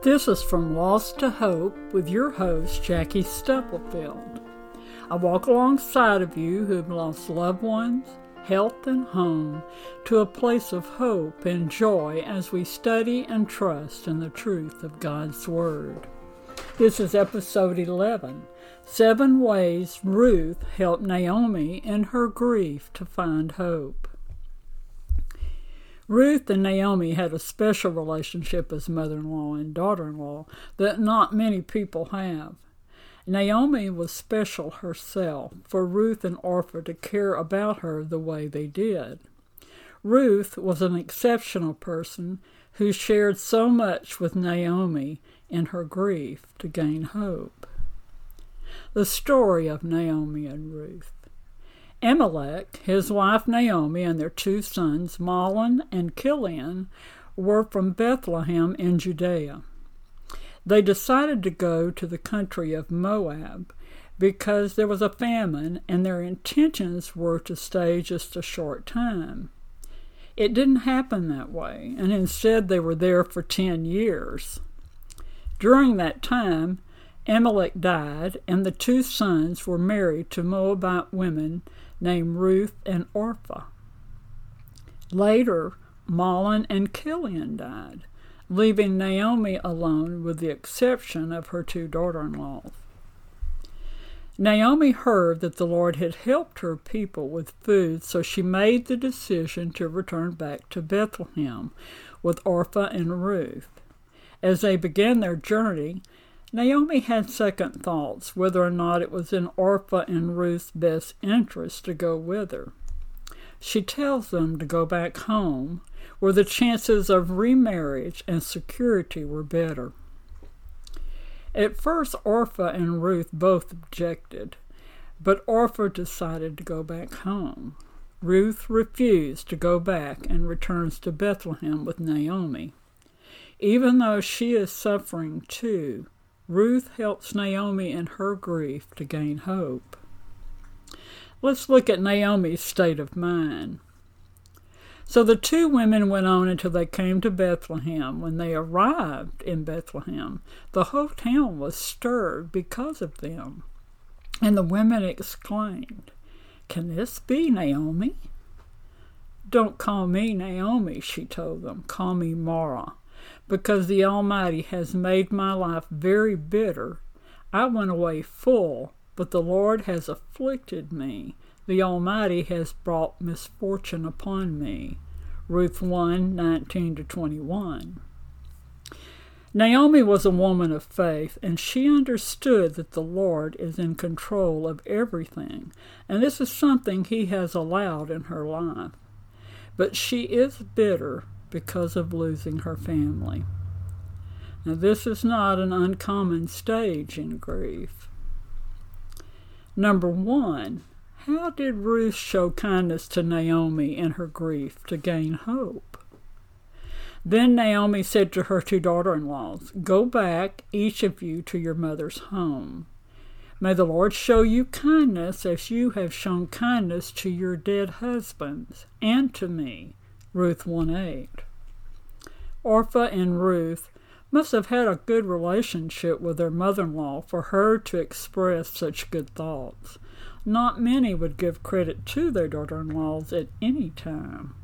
This is From Loss to Hope with your host, Jackie Stubblefield. I walk alongside of you who have lost loved ones, health, and home to a place of hope and joy as we study and trust in the truth of God's Word. This is episode 11 Seven Ways Ruth Helped Naomi in Her Grief to Find Hope. Ruth and Naomi had a special relationship as mother in law and daughter in law that not many people have. Naomi was special herself for Ruth and Orpah to care about her the way they did. Ruth was an exceptional person who shared so much with Naomi in her grief to gain hope. The story of Naomi and Ruth. Elimelech, his wife Naomi, and their two sons, Mahlon and Chilion, were from Bethlehem in Judea. They decided to go to the country of Moab because there was a famine and their intentions were to stay just a short time. It didn't happen that way, and instead they were there for ten years. During that time, Elimelech died, and the two sons were married to Moabite women named Ruth and Orpah. Later, Mahlon and Chilion died, leaving Naomi alone with the exception of her two daughter in laws. Naomi heard that the Lord had helped her people with food, so she made the decision to return back to Bethlehem with Orpah and Ruth. As they began their journey, Naomi had second thoughts whether or not it was in Orpah and Ruth's best interest to go with her. She tells them to go back home, where the chances of remarriage and security were better. At first, Orpah and Ruth both objected, but Orpah decided to go back home. Ruth refused to go back and returns to Bethlehem with Naomi. Even though she is suffering too, Ruth helps Naomi in her grief to gain hope. Let's look at Naomi's state of mind. So the two women went on until they came to Bethlehem. When they arrived in Bethlehem, the whole town was stirred because of them. And the women exclaimed, Can this be Naomi? Don't call me Naomi, she told them. Call me Mara, because the Almighty has made my life very bitter. I went away full, but the Lord has afflicted me. The Almighty has brought misfortune upon me. Ruth 1 19 to 21. Naomi was a woman of faith, and she understood that the Lord is in control of everything, and this is something He has allowed in her life. But she is bitter because of losing her family. Now, this is not an uncommon stage in grief. Number one, how did Ruth show kindness to Naomi in her grief to gain hope? Then Naomi said to her two daughter in laws, Go back, each of you, to your mother's home. May the Lord show you kindness as you have shown kindness to your dead husbands and to me Ruth 1 8. Orpah and Ruth must have had a good relationship with their mother in law for her to express such good thoughts. Not many would give credit to their daughter in laws at any time.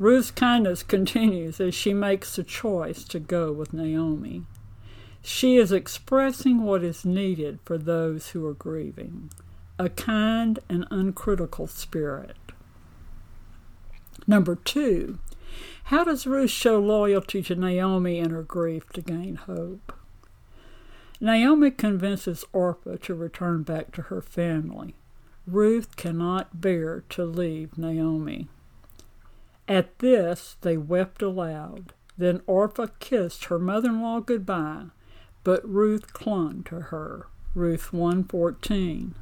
Ruth's kindness continues as she makes the choice to go with Naomi. She is expressing what is needed for those who are grieving a kind and uncritical spirit. Number two, how does Ruth show loyalty to Naomi in her grief to gain hope? Naomi convinces Orpah to return back to her family. Ruth cannot bear to leave Naomi. At this, they wept aloud. Then Orpah kissed her mother-in-law goodbye, but Ruth clung to her. Ruth 1:14.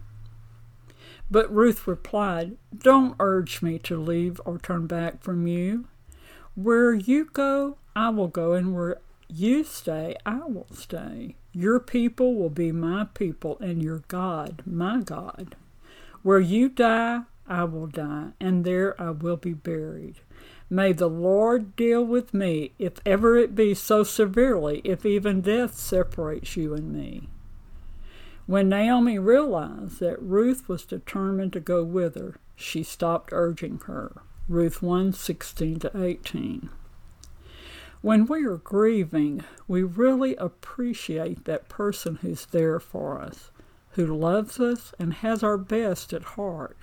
But Ruth replied, Don't urge me to leave or turn back from you. Where you go, I will go, and where you stay, I will stay. Your people will be my people, and your God, my God. Where you die, I will die, and there I will be buried. May the Lord deal with me, if ever it be so severely, if even death separates you and me. When Naomi realized that Ruth was determined to go with her, she stopped urging her. Ruth 1 16 to 18. When we are grieving, we really appreciate that person who's there for us, who loves us and has our best at heart.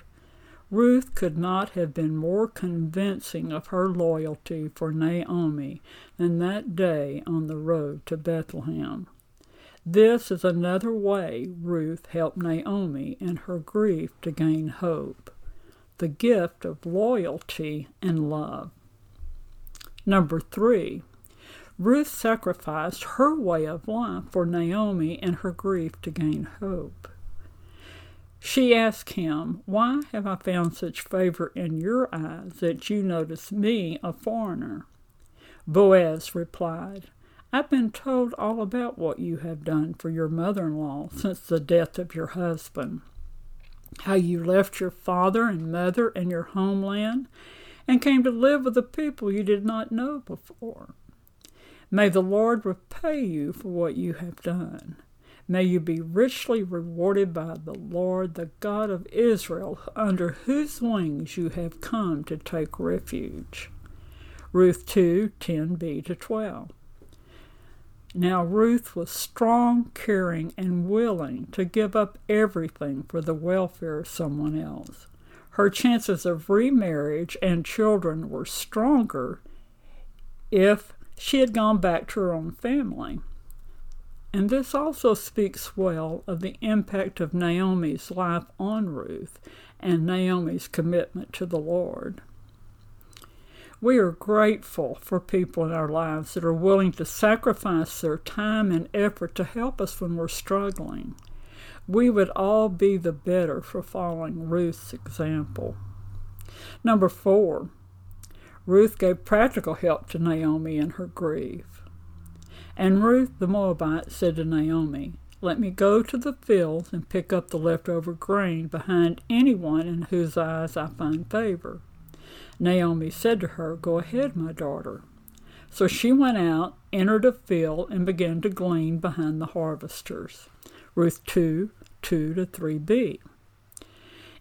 Ruth could not have been more convincing of her loyalty for Naomi than that day on the road to Bethlehem. This is another way Ruth helped Naomi in her grief to gain hope the gift of loyalty and love. Number three, Ruth sacrificed her way of life for Naomi in her grief to gain hope. She asked him, Why have I found such favor in your eyes that you notice me, a foreigner? Boaz replied, I've been told all about what you have done for your mother in law since the death of your husband. How you left your father and mother and your homeland and came to live with a people you did not know before. May the Lord repay you for what you have done. May you be richly rewarded by the Lord, the God of Israel, under whose wings you have come to take refuge. Ruth 2 10b to 12. Now Ruth was strong, caring, and willing to give up everything for the welfare of someone else. Her chances of remarriage and children were stronger if she had gone back to her own family. And this also speaks well of the impact of Naomi's life on Ruth and Naomi's commitment to the Lord. We are grateful for people in our lives that are willing to sacrifice their time and effort to help us when we're struggling. We would all be the better for following Ruth's example. Number four, Ruth gave practical help to Naomi in her grief. And Ruth the Moabite said to Naomi, Let me go to the fields and pick up the leftover grain behind anyone in whose eyes I find favor. Naomi said to her, Go ahead, my daughter. So she went out, entered a field, and began to glean behind the harvesters. Ruth 2 2 to 3b.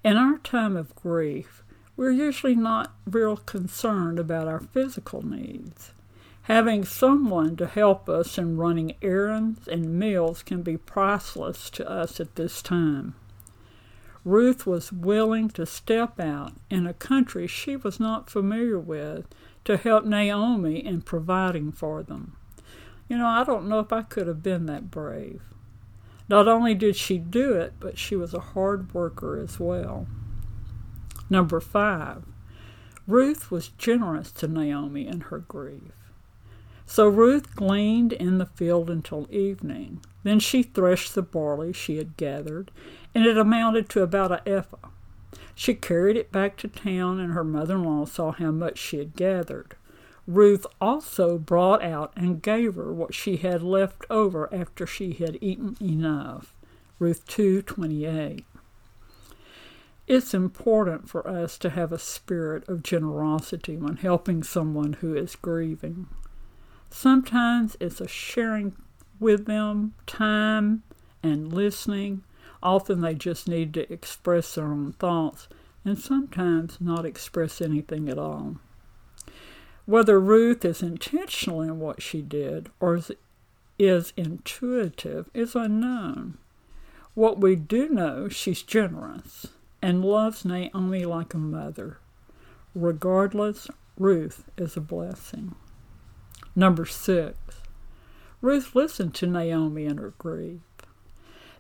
In our time of grief, we're usually not real concerned about our physical needs. Having someone to help us in running errands and meals can be priceless to us at this time. Ruth was willing to step out in a country she was not familiar with to help Naomi in providing for them. You know, I don't know if I could have been that brave. Not only did she do it, but she was a hard worker as well. Number five, Ruth was generous to Naomi in her grief. So Ruth gleaned in the field until evening. Then she threshed the barley she had gathered, and it amounted to about a ephah. She carried it back to town, and her mother in law saw how much she had gathered. Ruth also brought out and gave her what she had left over after she had eaten enough. Ruth 2:28. It's important for us to have a spirit of generosity when helping someone who is grieving. Sometimes it's a sharing with them time and listening. Often they just need to express their own thoughts and sometimes not express anything at all. Whether Ruth is intentional in what she did or is, intuitive is unknown. What we do know, she's generous and loves Naomi like a mother. Regardless, Ruth is a blessing. Number six, Ruth listened to Naomi in her grief.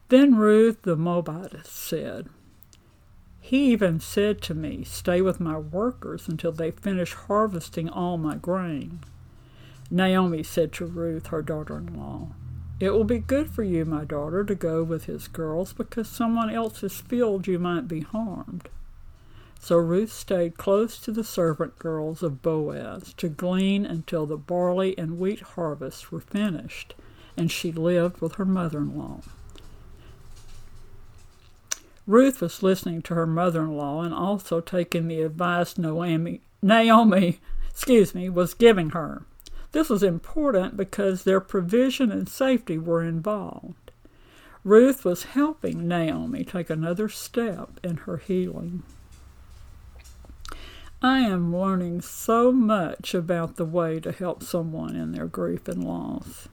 Then Ruth the Moabitess said, He even said to me, Stay with my workers until they finish harvesting all my grain. Naomi said to Ruth, her daughter in law, It will be good for you, my daughter, to go with his girls, because someone else's field you might be harmed. So Ruth stayed close to the servant girls of Boaz to glean until the barley and wheat harvests were finished, and she lived with her mother in law. Ruth was listening to her mother in law and also taking the advice Naomi, Naomi excuse me, was giving her. This was important because their provision and safety were involved. Ruth was helping Naomi take another step in her healing. I am learning so much about the way to help someone in their grief and loss.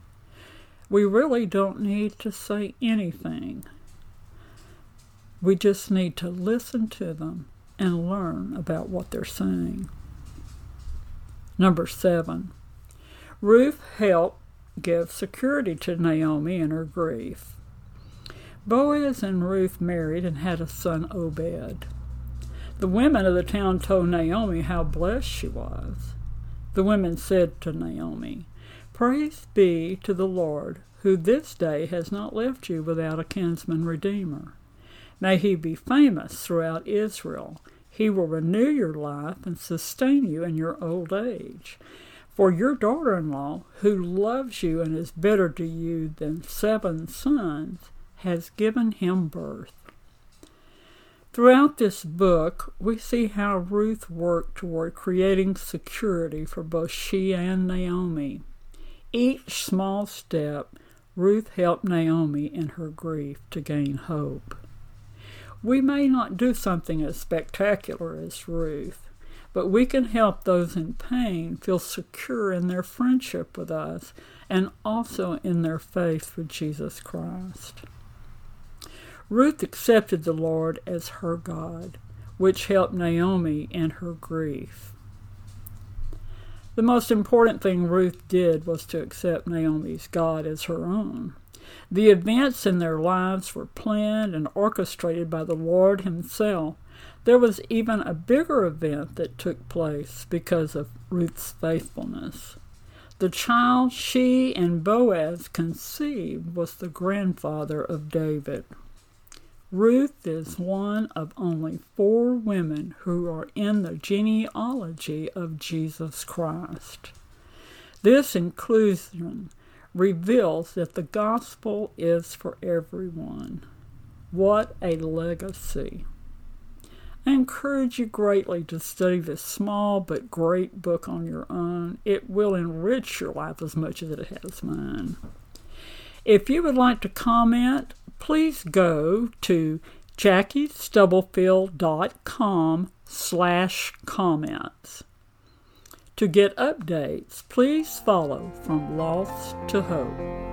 We really don't need to say anything. We just need to listen to them and learn about what they're saying. Number seven, Ruth helped give security to Naomi in her grief. Boaz and Ruth married and had a son, Obed. The women of the town told Naomi how blessed she was. The women said to Naomi, Praise be to the Lord, who this day has not left you without a kinsman redeemer. May he be famous throughout Israel. He will renew your life and sustain you in your old age. For your daughter in law, who loves you and is better to you than seven sons, has given him birth. Throughout this book, we see how Ruth worked toward creating security for both she and Naomi. Each small step, Ruth helped Naomi in her grief to gain hope. We may not do something as spectacular as Ruth, but we can help those in pain feel secure in their friendship with us and also in their faith with Jesus Christ. Ruth accepted the Lord as her God, which helped Naomi in her grief. The most important thing Ruth did was to accept Naomi's God as her own. The events in their lives were planned and orchestrated by the Lord Himself. There was even a bigger event that took place because of Ruth's faithfulness. The child she and Boaz conceived was the grandfather of David. Ruth is one of only four women who are in the genealogy of Jesus Christ. This inclusion reveals that the gospel is for everyone. What a legacy! I encourage you greatly to study this small but great book on your own. It will enrich your life as much as it has mine. If you would like to comment, please go to jackiestubblefield.com slash comments. To get updates, please follow From Loss to Hope.